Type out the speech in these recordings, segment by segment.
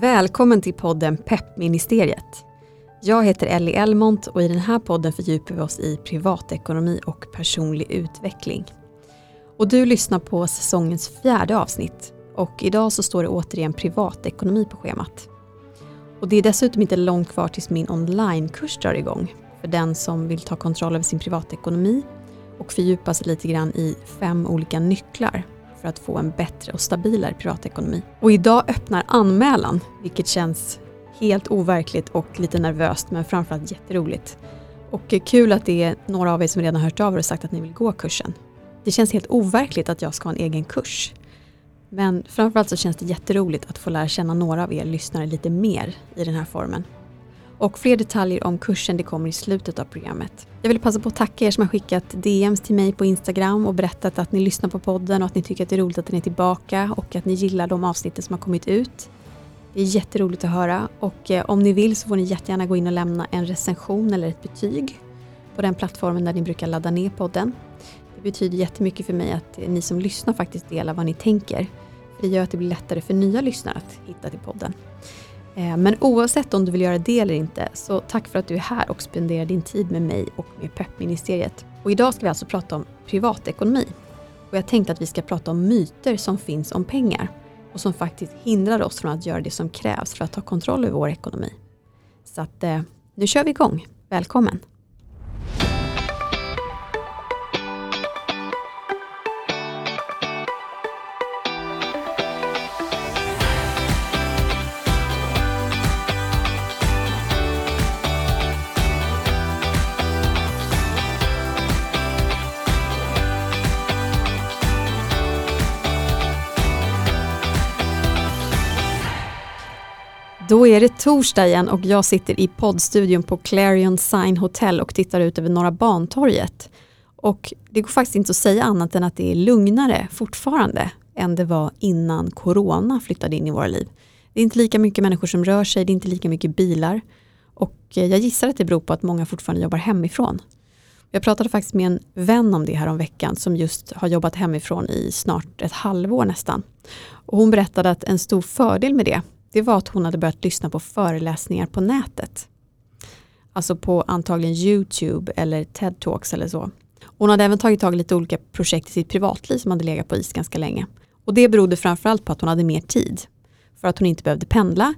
Välkommen till podden Peppministeriet. Jag heter Ellie Elmont och i den här podden fördjupar vi oss i privatekonomi och personlig utveckling. Och du lyssnar på säsongens fjärde avsnitt och idag så står det återigen privatekonomi på schemat. Och det är dessutom inte långt kvar tills min onlinekurs drar igång för den som vill ta kontroll över sin privatekonomi och fördjupa sig lite grann i fem olika nycklar för att få en bättre och stabilare privatekonomi. Och idag öppnar anmälan, vilket känns helt overkligt och lite nervöst men framförallt jätteroligt. Och kul att det är några av er som redan hört av er och sagt att ni vill gå kursen. Det känns helt overkligt att jag ska ha en egen kurs. Men framförallt så känns det jätteroligt att få lära känna några av er lyssnare lite mer i den här formen. Och fler detaljer om kursen det kommer i slutet av programmet. Jag vill passa på att tacka er som har skickat DMs till mig på Instagram och berättat att ni lyssnar på podden och att ni tycker att det är roligt att den är tillbaka och att ni gillar de avsnitten som har kommit ut. Det är jätteroligt att höra och eh, om ni vill så får ni jättegärna gå in och lämna en recension eller ett betyg på den plattformen där ni brukar ladda ner podden. Det betyder jättemycket för mig att eh, ni som lyssnar faktiskt delar vad ni tänker. Det gör att det blir lättare för nya lyssnare att hitta till podden. Eh, men oavsett om du vill göra det eller inte, så tack för att du är här och spenderar din tid med mig och med PEP-ministeriet. Och idag ska vi alltså prata om privatekonomi. Och jag tänkte att vi ska prata om myter som finns om pengar och som faktiskt hindrar oss från att göra det som krävs för att ta kontroll över vår ekonomi. Så att eh, nu kör vi igång. Välkommen! Då är det torsdag igen och jag sitter i poddstudion på Clarion Sign Hotel och tittar ut över Norra Bantorget. Och det går faktiskt inte att säga annat än att det är lugnare fortfarande än det var innan corona flyttade in i våra liv. Det är inte lika mycket människor som rör sig, det är inte lika mycket bilar. Och eh, jag gissar att det beror på att många fortfarande jobbar hemifrån. Jag pratade faktiskt med en vän om det här om veckan som just har jobbat hemifrån i snart ett halvår nästan. Och hon berättade att en stor fördel med det det var att hon hade börjat lyssna på föreläsningar på nätet. Alltså på antagligen YouTube eller TED Talks eller så. Hon hade även tagit tag i lite olika projekt i sitt privatliv som hade legat på is ganska länge. Och det berodde framförallt på att hon hade mer tid. För att hon inte behövde pendla.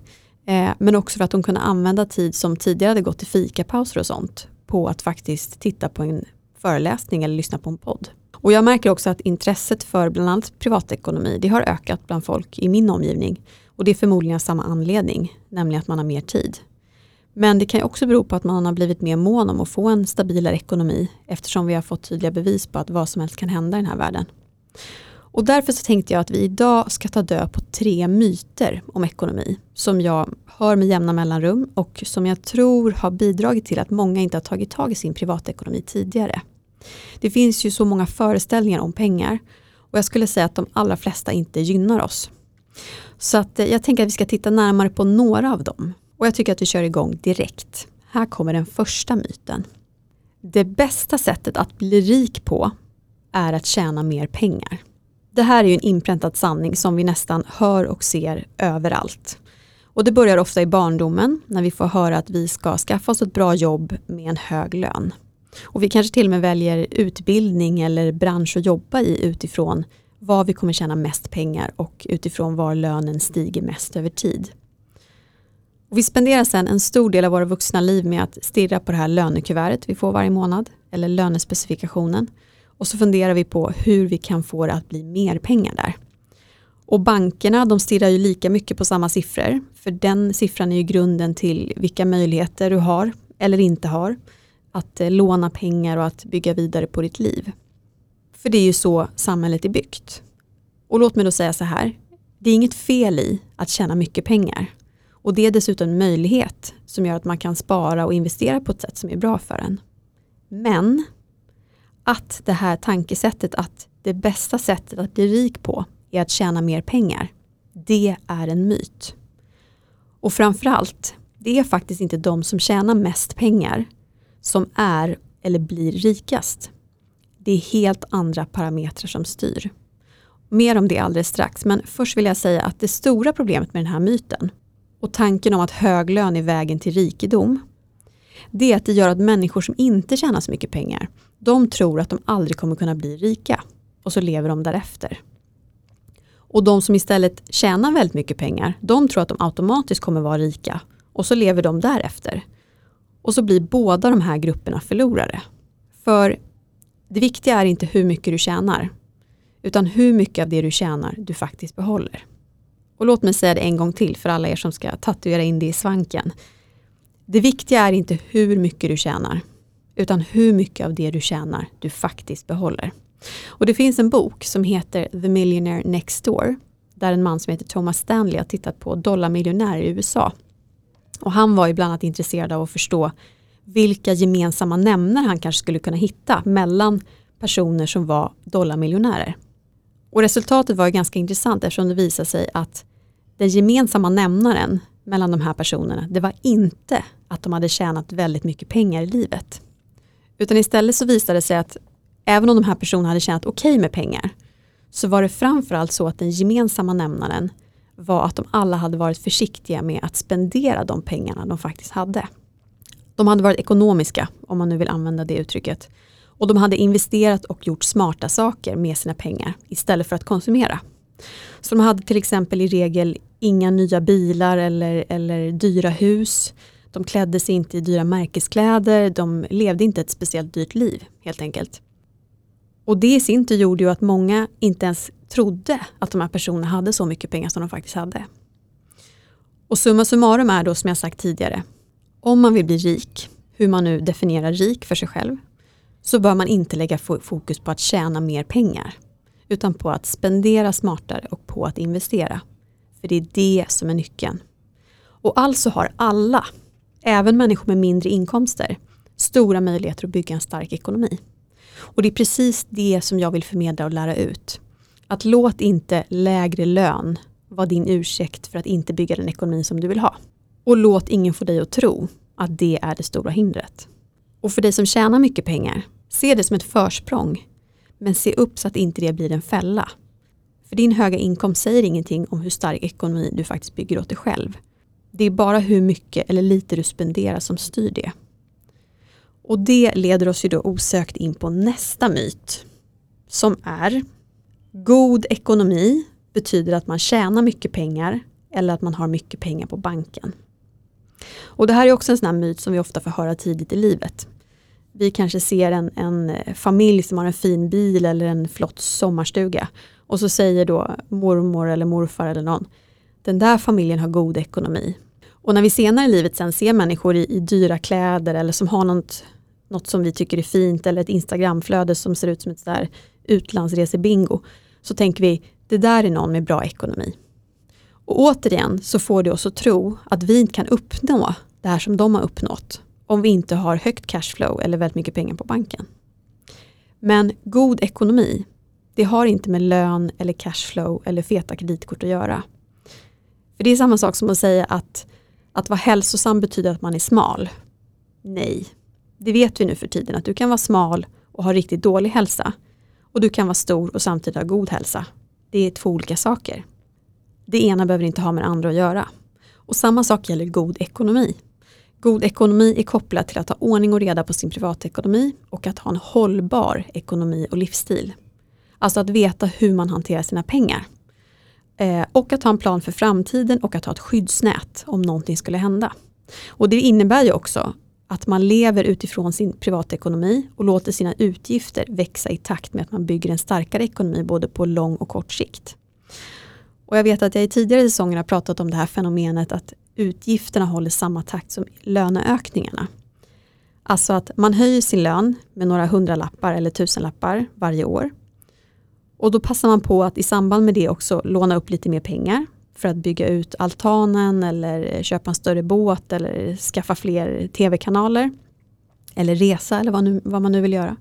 Eh, men också för att hon kunde använda tid som tidigare hade gått till fikapauser och sånt på att faktiskt titta på en föreläsning eller lyssna på en podd. Och jag märker också att intresset för bland annat privatekonomi det har ökat bland folk i min omgivning. Och det är förmodligen av samma anledning, nämligen att man har mer tid. Men det kan också bero på att man har blivit mer mån om att få en stabilare ekonomi eftersom vi har fått tydliga bevis på att vad som helst kan hända i den här världen. Och därför så tänkte jag att vi idag ska ta död på tre myter om ekonomi som jag hör med jämna mellanrum och som jag tror har bidragit till att många inte har tagit tag i sin privatekonomi tidigare. Det finns ju så många föreställningar om pengar och jag skulle säga att de allra flesta inte gynnar oss. Så att eh, jag tänker att vi ska titta närmare på några av dem. Och jag tycker att vi kör igång direkt. Här kommer den första myten. Det bästa sättet att bli rik på är att tjäna mer pengar. Det här är ju en inpräntad sanning som vi nästan hör och ser överallt. Och det börjar ofta i barndomen när vi får höra att vi ska skaffa oss ett bra jobb med en hög lön. Och vi kanske till och med väljer utbildning eller bransch att jobba i utifrån var vi kommer tjäna mest pengar och utifrån var lönen stiger mest över tid. Och vi spenderar sedan en stor del av våra vuxna liv med att stirra på det här lönekuvertet vi får varje månad eller lönespecifikationen och så funderar vi på hur vi kan få det att bli mer pengar där. Och bankerna de stirrar ju lika mycket på samma siffror för den siffran är ju grunden till vilka möjligheter du har eller inte har att eh, låna pengar och att bygga vidare på ditt liv. För det är ju så samhället är byggt. Och låt mig då säga så här, det är inget fel i att tjäna mycket pengar. Och det är dessutom en möjlighet som gör att man kan spara och investera på ett sätt som är bra för en. Men att det här tankesättet att det bästa sättet att bli rik på är att tjäna mer pengar, det är en myt. Och framförallt, det är faktiskt inte de som tjänar mest pengar som är eller blir rikast. Det är helt andra parametrar som styr. Mer om det alldeles strax, men först vill jag säga att det stora problemet med den här myten, och tanken om att hög lön är vägen till rikedom, det är att det gör att människor som inte tjänar så mycket pengar, de tror att de aldrig kommer kunna bli rika och så lever de därefter. Och de som istället tjänar väldigt mycket pengar, de tror att de automatiskt kommer vara rika och så lever de därefter. Och så blir båda de här grupperna förlorare. För det viktiga är inte hur mycket du tjänar, utan hur mycket av det du tjänar du faktiskt behåller. Och låt mig säga det en gång till för alla er som ska tatuera in det i svanken. Det viktiga är inte hur mycket du tjänar, utan hur mycket av det du tjänar du faktiskt behåller. Och det finns en bok som heter The Millionaire Next Door, där en man som heter Thomas Stanley har tittat på dollarmiljonärer i USA. Och han var ju bland annat intresserad av att förstå vilka gemensamma nämnare han kanske skulle kunna hitta mellan personer som var dollarmiljonärer. Och resultatet var ganska intressant eftersom det visade sig att den gemensamma nämnaren mellan de här personerna, det var inte att de hade tjänat väldigt mycket pengar i livet. Utan istället så visade det sig att även om de här personerna hade tjänat okej okay med pengar, så var det framförallt så att den gemensamma nämnaren var att de alla hade varit försiktiga med att spendera de pengarna de faktiskt hade. De hade varit ekonomiska, om man nu vill använda det uttrycket. Och de hade investerat och gjort smarta saker med sina pengar istället för att konsumera. Så de hade till exempel i regel inga nya bilar eller, eller dyra hus. De klädde sig inte i dyra märkeskläder, de levde inte ett speciellt dyrt liv helt enkelt. Och det i sin tur gjorde ju att många inte ens trodde att de här personerna hade så mycket pengar som de faktiskt hade. Och summa summarum är då som jag sagt tidigare, om man vill bli rik, hur man nu definierar rik för sig själv, så bör man inte lägga fokus på att tjäna mer pengar, utan på att spendera smartare och på att investera. För det är det som är nyckeln. Och alltså har alla, även människor med mindre inkomster, stora möjligheter att bygga en stark ekonomi. Och det är precis det som jag vill förmedla och lära ut. Att låt inte lägre lön vara din ursäkt för att inte bygga den ekonomi som du vill ha. Och låt ingen få dig att tro att det är det stora hindret. Och för dig som tjänar mycket pengar, se det som ett försprång. Men se upp så att inte det blir en fälla. För din höga inkomst säger ingenting om hur stark ekonomi du faktiskt bygger åt dig själv. Det är bara hur mycket eller lite du spenderar som styr det. Och det leder oss ju då osökt in på nästa myt. Som är God ekonomi betyder att man tjänar mycket pengar eller att man har mycket pengar på banken. Och det här är också en sån här myt som vi ofta får höra tidigt i livet. Vi kanske ser en, en familj som har en fin bil eller en flott sommarstuga och så säger då mormor eller morfar eller någon den där familjen har god ekonomi. Och när vi senare i livet sen ser människor i, i dyra kläder eller som har något, något som vi tycker är fint eller ett Instagramflöde som ser ut som ett sådär utlandsresebingo så tänker vi det där är någon med bra ekonomi. Och återigen så får det oss att tro att vi inte kan uppnå det här som de har uppnått om vi inte har högt cashflow eller väldigt mycket pengar på banken. Men god ekonomi, det har inte med lön eller cashflow eller feta kreditkort att göra. För Det är samma sak som att säga att att vara hälsosam betyder att man är smal. Nej, det vet vi nu för tiden att du kan vara smal och ha riktigt dålig hälsa och du kan vara stor och samtidigt ha god hälsa. Det är två olika saker. Det ena behöver inte ha med det andra att göra. Och samma sak gäller god ekonomi. God ekonomi är kopplat till att ha ordning och reda på sin privatekonomi och att ha en hållbar ekonomi och livsstil. Alltså att veta hur man hanterar sina pengar. Eh, och att ha en plan för framtiden och att ha ett skyddsnät om någonting skulle hända. Och det innebär ju också att man lever utifrån sin privatekonomi och låter sina utgifter växa i takt med att man bygger en starkare ekonomi både på lång och kort sikt. Och jag vet att jag i tidigare säsonger har pratat om det här fenomenet att utgifterna håller samma takt som löneökningarna. Alltså att man höjer sin lön med några hundralappar eller tusenlappar varje år. Och då passar man på att i samband med det också låna upp lite mer pengar för att bygga ut altanen eller eh, köpa en större båt eller skaffa fler tv-kanaler. Eller resa eller vad, nu, vad man nu vill göra.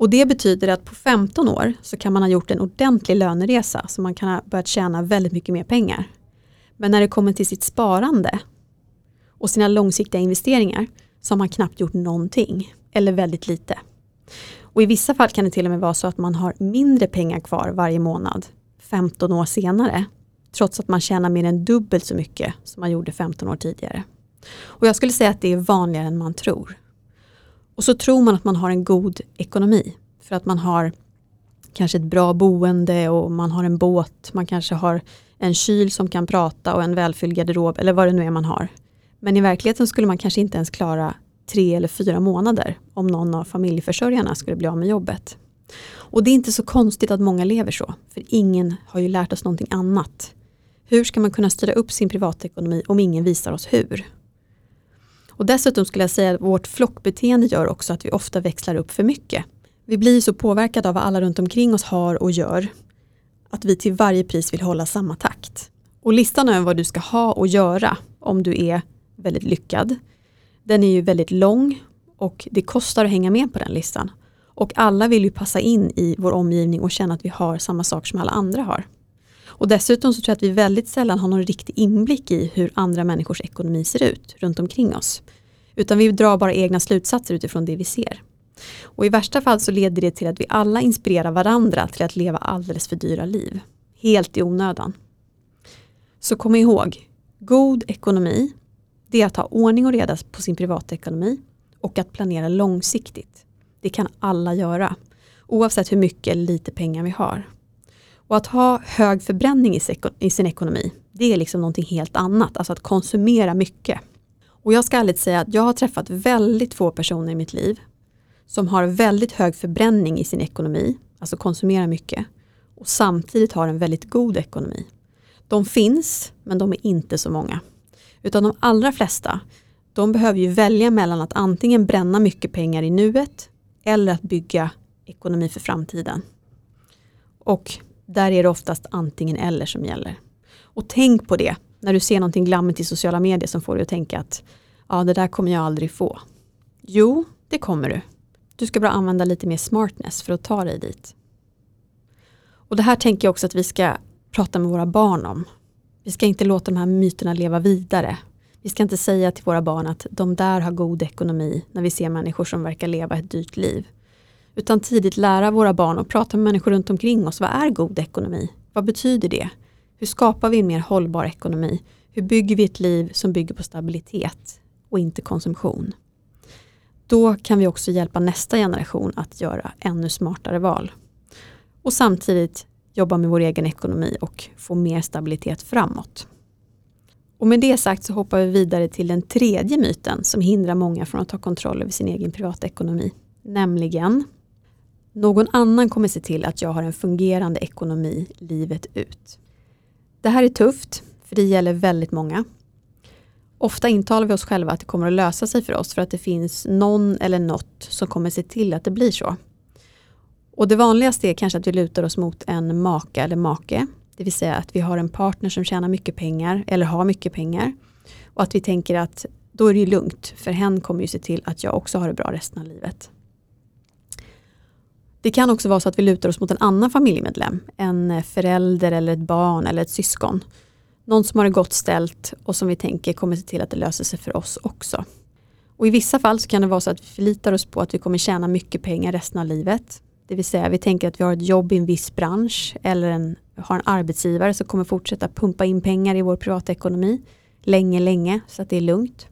Och det betyder att på 15 år så kan man ha gjort en ordentlig löneresa så man kan ha börjat tjäna väldigt mycket mer pengar. Men när det kommer till sitt sparande och sina långsiktiga investeringar så har man knappt gjort någonting eller väldigt lite. Och i vissa fall kan det till och med vara så att man har mindre pengar kvar varje månad 15 år senare trots att man tjänar mer än dubbelt så mycket som man gjorde 15 år tidigare. Och jag skulle säga att det är vanligare än man tror. Och så tror man att man har en god ekonomi för att man har kanske ett bra boende och man har en båt, man kanske har en kyl som kan prata och en välfylld garderob eller vad det nu är man har. Men i verkligheten skulle man kanske inte ens klara tre eller fyra månader om någon av familjeförsörjarna skulle bli av med jobbet. Och det är inte så konstigt att många lever så, för ingen har ju lärt oss någonting annat. Hur ska man kunna styra upp sin privatekonomi om ingen visar oss hur? Och dessutom skulle jag säga att vårt flockbeteende gör också att vi ofta växlar upp för mycket. Vi blir så påverkade av vad alla runt omkring oss har och gör att vi till varje pris vill hålla samma takt. Och listan över vad du ska ha och göra om du är väldigt lyckad, den är ju väldigt lång och det kostar att hänga med på den listan. Och alla vill ju passa in i vår omgivning och känna att vi har samma saker som alla andra har. Och dessutom så tror jag att vi väldigt sällan har någon riktig inblick i hur andra människors ekonomi ser ut runt omkring oss. Utan vi drar bara egna slutsatser utifrån det vi ser. Och i värsta fall så leder det till att vi alla inspirerar varandra till att leva alldeles för dyra liv. Helt i onödan. Så kom ihåg, god ekonomi, det är att ha ordning och reda på sin privatekonomi och att planera långsiktigt. Det kan alla göra, oavsett hur mycket eller lite pengar vi har. Och att ha hög förbränning i sin ekonomi, det är liksom någonting helt annat, alltså att konsumera mycket. Och jag ska ärligt säga att jag har träffat väldigt få personer i mitt liv som har väldigt hög förbränning i sin ekonomi, alltså konsumerar mycket, och samtidigt har en väldigt god ekonomi. De finns, men de är inte så många. Utan de allra flesta, de behöver ju välja mellan att antingen bränna mycket pengar i nuet eller att bygga ekonomi för framtiden. Och där är det oftast antingen eller som gäller. Och tänk på det när du ser någonting glammigt i sociala medier som får dig att tänka att ja, det där kommer jag aldrig få. Jo, det kommer du. Du ska bara använda lite mer smartness för att ta dig dit. Och det här tänker jag också att vi ska prata med våra barn om. Vi ska inte låta de här myterna leva vidare. Vi ska inte säga till våra barn att de där har god ekonomi när vi ser människor som verkar leva ett dyrt liv. Utan tidigt lära våra barn och prata med människor runt omkring oss. Vad är god ekonomi? Vad betyder det? Hur skapar vi en mer hållbar ekonomi? Hur bygger vi ett liv som bygger på stabilitet och inte konsumtion? Då kan vi också hjälpa nästa generation att göra ännu smartare val. Och samtidigt jobba med vår egen ekonomi och få mer stabilitet framåt. Och med det sagt så hoppar vi vidare till den tredje myten som hindrar många från att ta kontroll över sin egen privatekonomi. Nämligen någon annan kommer se till att jag har en fungerande ekonomi livet ut. Det här är tufft, för det gäller väldigt många. Ofta intalar vi oss själva att det kommer att lösa sig för oss för att det finns någon eller något som kommer se till att det blir så. Och det vanligaste är kanske att vi lutar oss mot en maka eller make. Det vill säga att vi har en partner som tjänar mycket pengar eller har mycket pengar. Och att vi tänker att då är det ju lugnt för hen kommer ju se till att jag också har det bra resten av livet. Det kan också vara så att vi lutar oss mot en annan familjemedlem. En förälder eller ett barn eller ett syskon. Någon som har det gott ställt och som vi tänker kommer se till att det löser sig för oss också. Och I vissa fall så kan det vara så att vi förlitar oss på att vi kommer tjäna mycket pengar resten av livet. Det vill säga vi tänker att vi har ett jobb i en viss bransch eller en, har en arbetsgivare som kommer fortsätta pumpa in pengar i vår privatekonomi länge, länge så att det är lugnt.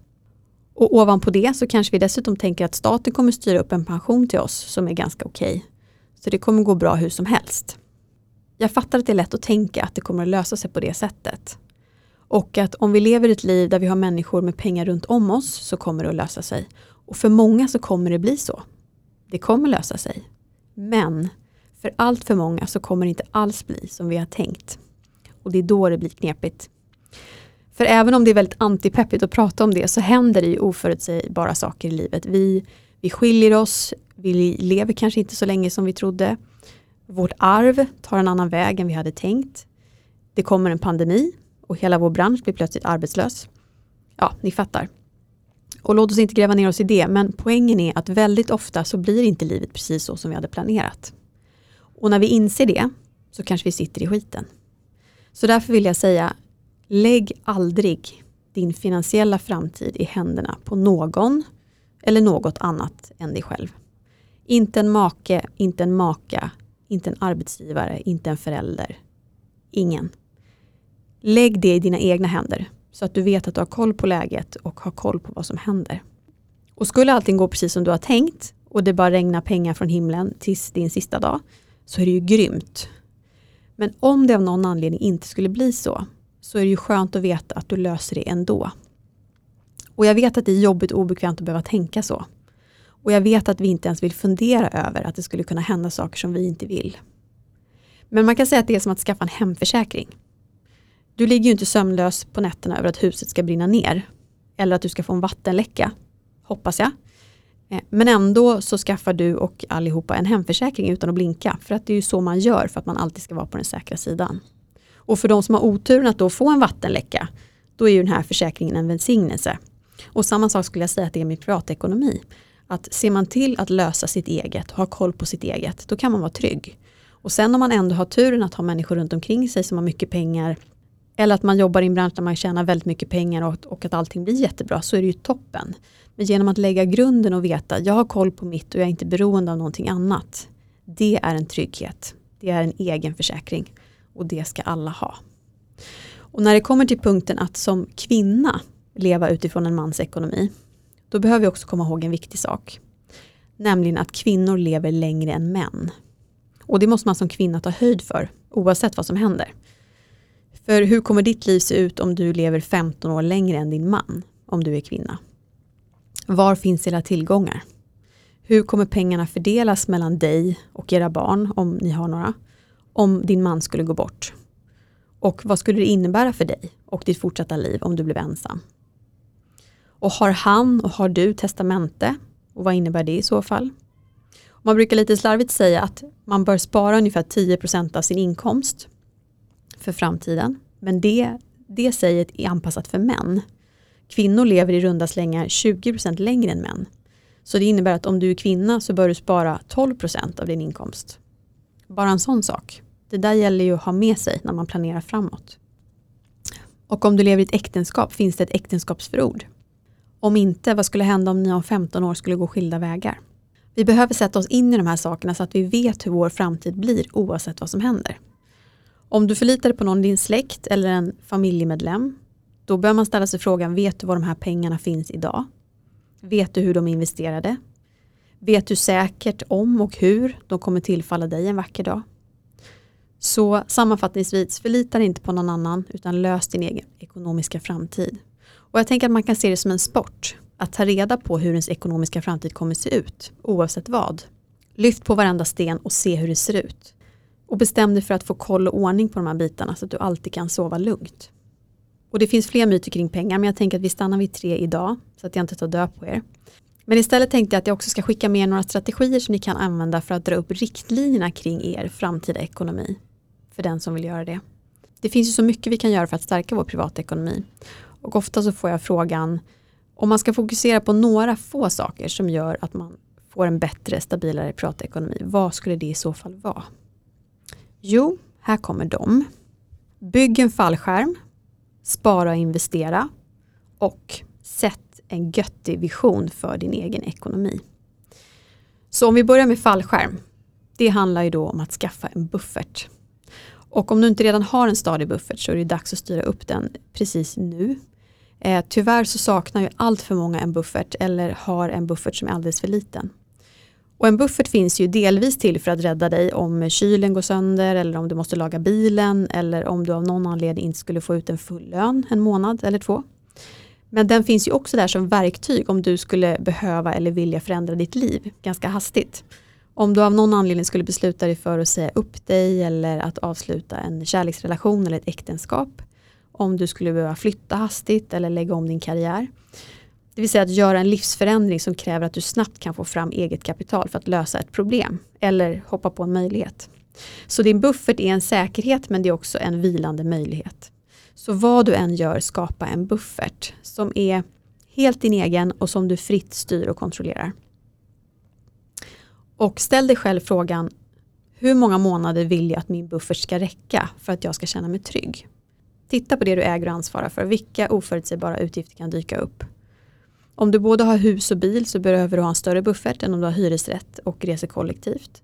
Och ovanpå det så kanske vi dessutom tänker att staten kommer styra upp en pension till oss som är ganska okej. Okay. Så det kommer gå bra hur som helst. Jag fattar att det är lätt att tänka att det kommer att lösa sig på det sättet. Och att om vi lever ett liv där vi har människor med pengar runt om oss så kommer det att lösa sig. Och för många så kommer det bli så. Det kommer lösa sig. Men för allt för många så kommer det inte alls bli som vi har tänkt. Och det är då det blir knepigt. För även om det är väldigt antipeppigt att prata om det så händer det ju oförutsägbara saker i livet. Vi, vi skiljer oss, vi lever kanske inte så länge som vi trodde. Vårt arv tar en annan väg än vi hade tänkt. Det kommer en pandemi och hela vår bransch blir plötsligt arbetslös. Ja, ni fattar. Och låt oss inte gräva ner oss i det, men poängen är att väldigt ofta så blir inte livet precis så som vi hade planerat. Och när vi inser det så kanske vi sitter i skiten. Så därför vill jag säga, lägg aldrig din finansiella framtid i händerna på någon eller något annat än dig själv. Inte en make, inte en maka, inte en arbetsgivare, inte en förälder. Ingen. Lägg det i dina egna händer så att du vet att du har koll på läget och har koll på vad som händer. Och skulle allting gå precis som du har tänkt och det bara regnar pengar från himlen tills din sista dag så är det ju grymt. Men om det av någon anledning inte skulle bli så så är det ju skönt att veta att du löser det ändå. Och jag vet att det är jobbigt och obekvämt att behöva tänka så. Och jag vet att vi inte ens vill fundera över att det skulle kunna hända saker som vi inte vill. Men man kan säga att det är som att skaffa en hemförsäkring. Du ligger ju inte sömnlös på nätterna över att huset ska brinna ner. Eller att du ska få en vattenläcka. Hoppas jag. Eh, men ändå så skaffar du och allihopa en hemförsäkring utan att blinka. För att det är ju så man gör för att man alltid ska vara på den säkra sidan. Och för de som har oturen att då få en vattenläcka, då är ju den här försäkringen en välsignelse. Och samma sak skulle jag säga att det är med privatekonomi. Att ser man till att lösa sitt eget, ha koll på sitt eget, då kan man vara trygg. Och sen om man ändå har turen att ha människor runt omkring sig som har mycket pengar eller att man jobbar i en bransch där man tjänar väldigt mycket pengar och, och att allting blir jättebra så är det ju toppen. Men genom att lägga grunden och veta jag har koll på mitt och jag är inte beroende av någonting annat. Det är en trygghet. Det är en egen försäkring och det ska alla ha. Och när det kommer till punkten att som kvinna leva utifrån en mans ekonomi då behöver vi också komma ihåg en viktig sak. Nämligen att kvinnor lever längre än män. Och det måste man som kvinna ta höjd för oavsett vad som händer. För hur kommer ditt liv se ut om du lever 15 år längre än din man om du är kvinna? Var finns era tillgångar? Hur kommer pengarna fördelas mellan dig och era barn om ni har några? Om din man skulle gå bort? Och vad skulle det innebära för dig och ditt fortsatta liv om du blev ensam? Och har han och har du testamente? Och vad innebär det i så fall? Man brukar lite slarvigt säga att man bör spara ungefär 10% av sin inkomst för framtiden. Men det, det säget är anpassat för män. Kvinnor lever i runda slängar 20% längre än män. Så det innebär att om du är kvinna så bör du spara 12% av din inkomst. Bara en sån sak. Det där gäller ju att ha med sig när man planerar framåt. Och om du lever i ett äktenskap finns det ett äktenskapsförord. Om inte, vad skulle hända om ni om 15 år skulle gå skilda vägar? Vi behöver sätta oss in i de här sakerna så att vi vet hur vår framtid blir oavsett vad som händer. Om du förlitar dig på någon i din släkt eller en familjemedlem, då bör man ställa sig frågan, vet du var de här pengarna finns idag? Vet du hur de är investerade? Vet du säkert om och hur de kommer tillfalla dig en vacker dag? Så sammanfattningsvis, förlita dig inte på någon annan utan lös din egen ekonomiska framtid. Och jag tänker att man kan se det som en sport. Att ta reda på hur ens ekonomiska framtid kommer se ut, oavsett vad. Lyft på varenda sten och se hur det ser ut. Och bestäm dig för att få koll och ordning på de här bitarna så att du alltid kan sova lugnt. Och det finns fler myter kring pengar men jag tänker att vi stannar vid tre idag så att jag inte tar död på er. Men istället tänkte jag att jag också ska skicka med några strategier som ni kan använda för att dra upp riktlinjerna kring er framtida ekonomi. För den som vill göra det. Det finns ju så mycket vi kan göra för att stärka vår privatekonomi. Och ofta så får jag frågan om man ska fokusera på några få saker som gör att man får en bättre, stabilare privatekonomi. Vad skulle det i så fall vara? Jo, här kommer de. Bygg en fallskärm, spara och investera och sätt en göttig vision för din egen ekonomi. Så om vi börjar med fallskärm. Det handlar ju då om att skaffa en buffert. Och om du inte redan har en stadig buffert så är det dags att styra upp den precis nu. Eh, tyvärr så saknar ju allt för många en buffert eller har en buffert som är alldeles för liten. Och en buffert finns ju delvis till för att rädda dig om kylen går sönder eller om du måste laga bilen eller om du av någon anledning inte skulle få ut en full lön en månad eller två. Men den finns ju också där som verktyg om du skulle behöva eller vilja förändra ditt liv ganska hastigt. Om du av någon anledning skulle besluta dig för att säga upp dig eller att avsluta en kärleksrelation eller ett äktenskap. Om du skulle behöva flytta hastigt eller lägga om din karriär. Det vill säga att göra en livsförändring som kräver att du snabbt kan få fram eget kapital för att lösa ett problem eller hoppa på en möjlighet. Så din buffert är en säkerhet men det är också en vilande möjlighet. Så vad du än gör, skapa en buffert som är helt din egen och som du fritt styr och kontrollerar. Och ställ dig själv frågan, hur många månader vill jag att min buffert ska räcka för att jag ska känna mig trygg? Titta på det du äger och ansvarar för. Vilka oförutsägbara utgifter kan dyka upp? Om du både har hus och bil så behöver du ha en större buffert än om du har hyresrätt och reser kollektivt.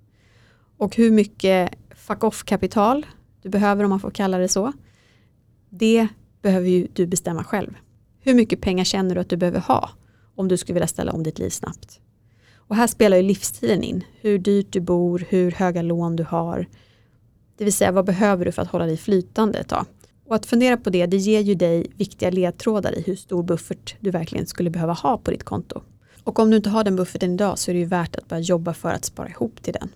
Och hur mycket fuck off-kapital du behöver om man får kalla det så. Det behöver ju du bestämma själv. Hur mycket pengar känner du att du behöver ha om du skulle vilja ställa om ditt liv snabbt? Och här spelar ju livsstilen in. Hur dyrt du bor, hur höga lån du har. Det vill säga vad behöver du för att hålla dig flytande ett tag? Och att fundera på det, det ger ju dig viktiga ledtrådar i hur stor buffert du verkligen skulle behöva ha på ditt konto. Och om du inte har den bufferten idag så är det ju värt att börja jobba för att spara ihop till den.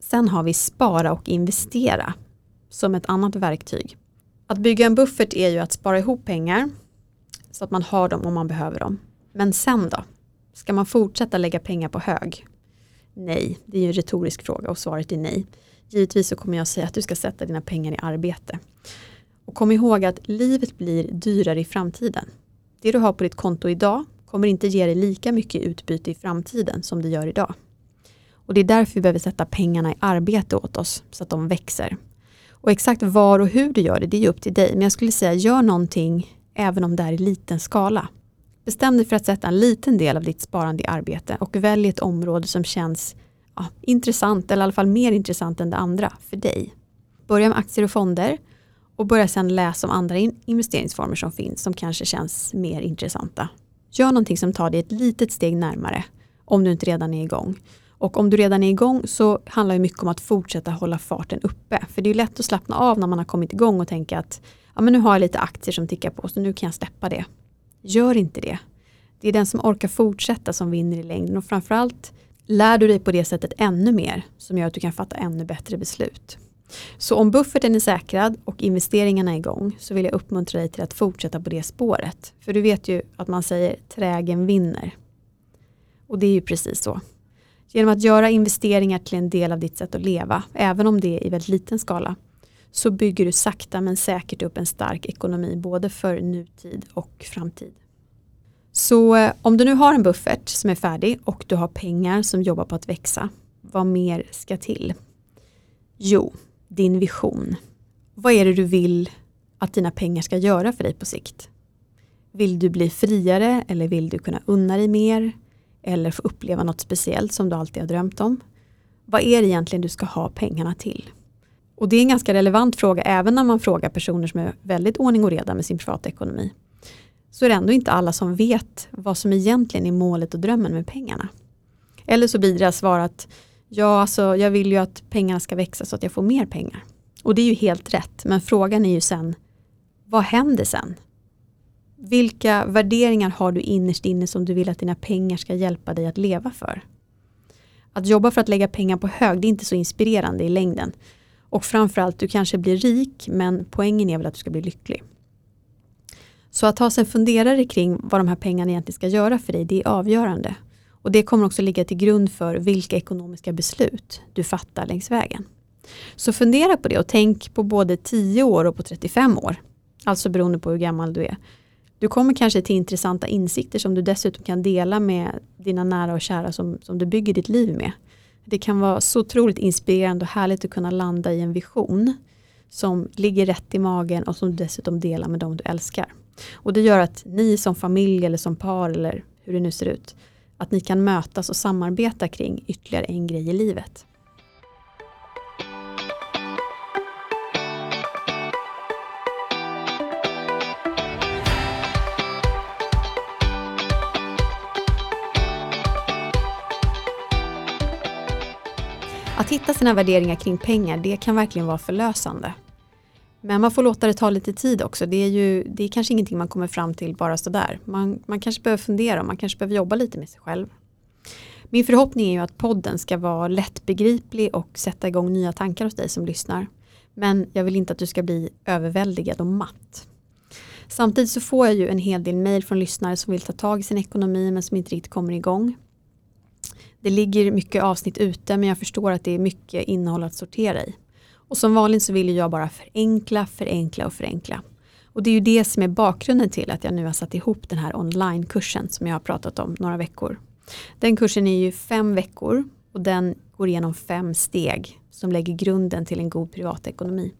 Sen har vi spara och investera som ett annat verktyg. Att bygga en buffert är ju att spara ihop pengar så att man har dem om man behöver dem. Men sen då? Ska man fortsätta lägga pengar på hög? Nej, det är ju en retorisk fråga och svaret är nej. Givetvis så kommer jag säga att du ska sätta dina pengar i arbete. Och kom ihåg att livet blir dyrare i framtiden. Det du har på ditt konto idag kommer inte ge dig lika mycket utbyte i framtiden som det gör idag. Och det är därför vi behöver sätta pengarna i arbete åt oss så att de växer. Och exakt var och hur du gör det, det är upp till dig. Men jag skulle säga gör någonting även om det är i liten skala. Bestäm dig för att sätta en liten del av ditt sparande i arbete och välj ett område som känns ja, intressant eller i alla fall mer intressant än det andra för dig. Börja med aktier och fonder och börja sedan läsa om andra investeringsformer som finns som kanske känns mer intressanta. Gör någonting som tar dig ett litet steg närmare om du inte redan är igång. Och om du redan är igång så handlar det mycket om att fortsätta hålla farten uppe. För det är lätt att slappna av när man har kommit igång och tänka att ja, men nu har jag lite aktier som tickar på så nu kan jag släppa det. Gör inte det. Det är den som orkar fortsätta som vinner i längden och framförallt lär du dig på det sättet ännu mer som gör att du kan fatta ännu bättre beslut. Så om bufferten är säkrad och investeringarna är igång så vill jag uppmuntra dig till att fortsätta på det spåret. För du vet ju att man säger trägen vinner. Och det är ju precis så. Genom att göra investeringar till en del av ditt sätt att leva, även om det är i väldigt liten skala, så bygger du sakta men säkert upp en stark ekonomi både för nutid och framtid. Så eh, om du nu har en buffert som är färdig och du har pengar som jobbar på att växa, vad mer ska till? Jo, din vision. Vad är det du vill att dina pengar ska göra för dig på sikt? Vill du bli friare eller vill du kunna unna dig mer? Eller få uppleva något speciellt som du alltid har drömt om? Vad är det egentligen du ska ha pengarna till? Och det är en ganska relevant fråga även när man frågar personer som är väldigt ordning och reda med sin privatekonomi. Så är det ändå inte alla som vet vad som egentligen är målet och drömmen med pengarna. Eller så blir deras svar att ja, alltså, jag vill ju att pengarna ska växa så att jag får mer pengar. Och det är ju helt rätt, men frågan är ju sen, vad händer sen? Vilka värderingar har du innerst inne som du vill att dina pengar ska hjälpa dig att leva för? Att jobba för att lägga pengar på hög, det är inte så inspirerande i längden. Och framförallt, du kanske blir rik, men poängen är väl att du ska bli lycklig. Så att ha sig en funderare kring vad de här pengarna egentligen ska göra för dig, det är avgörande. Och det kommer också ligga till grund för vilka ekonomiska beslut du fattar längs vägen. Så fundera på det och tänk på både 10 år och på 35 år. Alltså beroende på hur gammal du är. Du kommer kanske till intressanta insikter som du dessutom kan dela med dina nära och kära som, som du bygger ditt liv med. Det kan vara så otroligt inspirerande och härligt att kunna landa i en vision som ligger rätt i magen och som du dessutom delar med dem du älskar. Och det gör att ni som familj eller som par eller hur det nu ser ut, att ni kan mötas och samarbeta kring ytterligare en grej i livet. Att hitta sina värderingar kring pengar, det kan verkligen vara förlösande. Men man får låta det ta lite tid också. Det är ju det är kanske ingenting man kommer fram till bara sådär. Man, man kanske behöver fundera, och man kanske behöver jobba lite med sig själv. Min förhoppning är ju att podden ska vara lättbegriplig och sätta igång nya tankar hos dig som lyssnar. Men jag vill inte att du ska bli överväldigad och matt. Samtidigt så får jag ju en hel del mejl från lyssnare som vill ta tag i sin ekonomi men som inte riktigt kommer igång. Det ligger mycket avsnitt ute men jag förstår att det är mycket innehåll att sortera i. Och som vanligt så vill jag bara förenkla, förenkla och förenkla. Och det är ju det som är bakgrunden till att jag nu har satt ihop den här onlinekursen som jag har pratat om några veckor. Den kursen är ju fem veckor och den går igenom fem steg som lägger grunden till en god privatekonomi.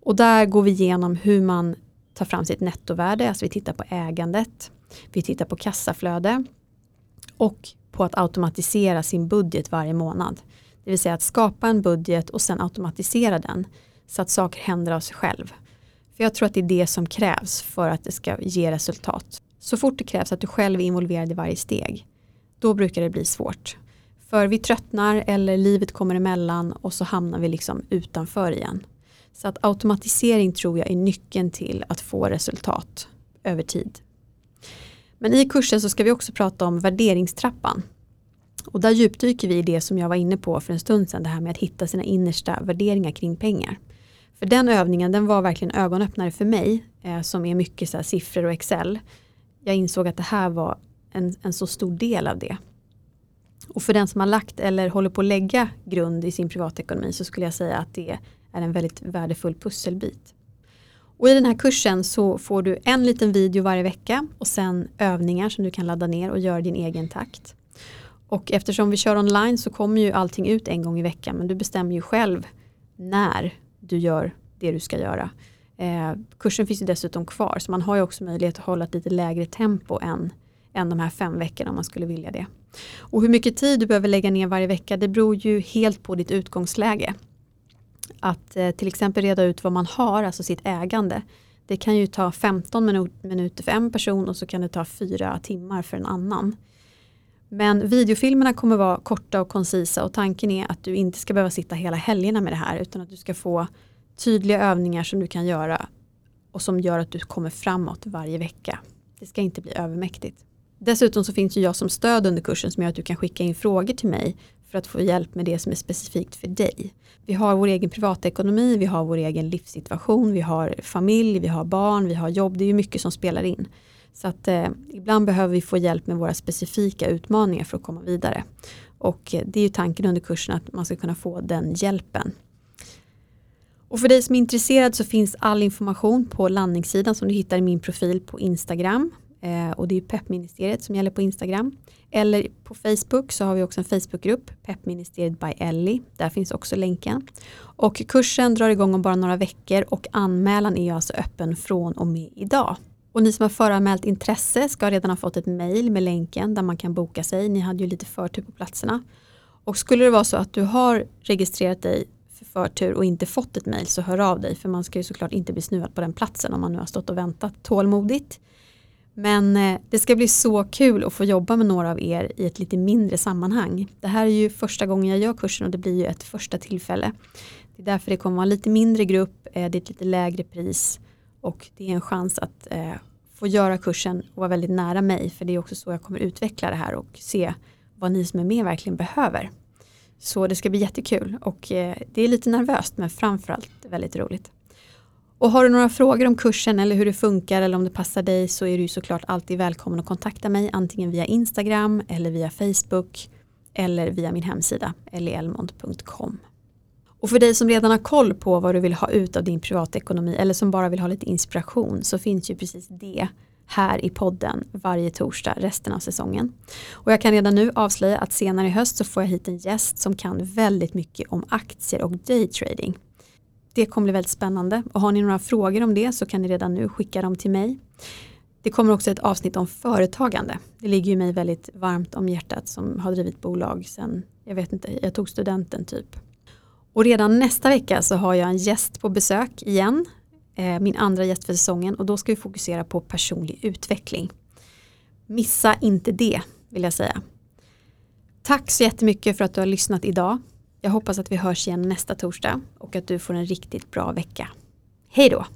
Och där går vi igenom hur man tar fram sitt nettovärde, alltså vi tittar på ägandet, vi tittar på kassaflöde och på att automatisera sin budget varje månad. Det vill säga att skapa en budget och sen automatisera den så att saker händer av sig själv. För jag tror att det är det som krävs för att det ska ge resultat. Så fort det krävs att du själv är involverad i varje steg, då brukar det bli svårt. För vi tröttnar eller livet kommer emellan och så hamnar vi liksom utanför igen. Så att automatisering tror jag är nyckeln till att få resultat över tid. Men i kursen så ska vi också prata om värderingstrappan. Och där djupdyker vi i det som jag var inne på för en stund sedan, det här med att hitta sina innersta värderingar kring pengar. För den övningen den var verkligen ögonöppnare för mig eh, som är mycket så här, siffror och Excel. Jag insåg att det här var en, en så stor del av det. Och för den som har lagt eller håller på att lägga grund i sin privatekonomi så skulle jag säga att det är en väldigt värdefull pusselbit. Och i den här kursen så får du en liten video varje vecka och sen övningar som du kan ladda ner och göra din egen takt. Och eftersom vi kör online så kommer ju allting ut en gång i veckan men du bestämmer ju själv när du gör det du ska göra. Eh, kursen finns ju dessutom kvar så man har ju också möjlighet att hålla ett lite lägre tempo än, än de här fem veckorna om man skulle vilja det. Och hur mycket tid du behöver lägga ner varje vecka det beror ju helt på ditt utgångsläge. Att eh, till exempel reda ut vad man har, alltså sitt ägande. Det kan ju ta 15 minuter för en person och så kan det ta fyra timmar för en annan. Men videofilmerna kommer vara korta och koncisa och tanken är att du inte ska behöva sitta hela helgerna med det här utan att du ska få tydliga övningar som du kan göra och som gör att du kommer framåt varje vecka. Det ska inte bli övermäktigt. Dessutom så finns ju jag som stöd under kursen som gör att du kan skicka in frågor till mig för att få hjälp med det som är specifikt för dig. Vi har vår egen privatekonomi, vi har vår egen livssituation, vi har familj, vi har barn, vi har jobb. Det är ju mycket som spelar in. Så att eh, ibland behöver vi få hjälp med våra specifika utmaningar för att komma vidare. Och eh, det är ju tanken under kursen att man ska kunna få den hjälpen. Och för dig som är intresserad så finns all information på landningssidan som du hittar i min profil på Instagram. Eh, och det är peppministeriet som gäller på Instagram. Eller på Facebook så har vi också en Facebookgrupp, peppministeriet by Ellie. Där finns också länken. Och kursen drar igång om bara några veckor och anmälan är alltså öppen från och med idag. Och ni som har föranmält intresse ska redan ha fått ett mail med länken där man kan boka sig. Ni hade ju lite förtur på platserna. Och skulle det vara så att du har registrerat dig för förtur och inte fått ett mail så hör av dig för man ska ju såklart inte bli snuvad på den platsen om man nu har stått och väntat tålmodigt. Men eh, det ska bli så kul att få jobba med några av er i ett lite mindre sammanhang. Det här är ju första gången jag gör kursen och det blir ju ett första tillfälle. Det är därför det kommer vara en lite mindre grupp, eh, det är ett lite lägre pris och det är en chans att eh, få göra kursen och vara väldigt nära mig för det är också så jag kommer utveckla det här och se vad ni som är med verkligen behöver. Så det ska bli jättekul och eh, det är lite nervöst men framförallt väldigt roligt. Och har du några frågor om kursen eller hur det funkar eller om det passar dig så är du såklart alltid välkommen att kontakta mig antingen via Instagram eller via Facebook eller via min hemsida ellielmond.com. Och för dig som redan har koll på vad du vill ha ut av din privatekonomi eller som bara vill ha lite inspiration så finns ju precis det här i podden varje torsdag resten av säsongen. Och jag kan redan nu avslöja att senare i höst så får jag hit en gäst som kan väldigt mycket om aktier och daytrading. Det kommer bli väldigt spännande och har ni några frågor om det så kan ni redan nu skicka dem till mig. Det kommer också ett avsnitt om företagande. Det ligger ju mig väldigt varmt om hjärtat som har drivit bolag sen, jag vet inte, jag tog studenten typ. Och redan nästa vecka så har jag en gäst på besök igen. Eh, min andra gäst för säsongen och då ska vi fokusera på personlig utveckling. Missa inte det vill jag säga. Tack så jättemycket för att du har lyssnat idag. Jag hoppas att vi hörs igen nästa torsdag och att du får en riktigt bra vecka. Hej då!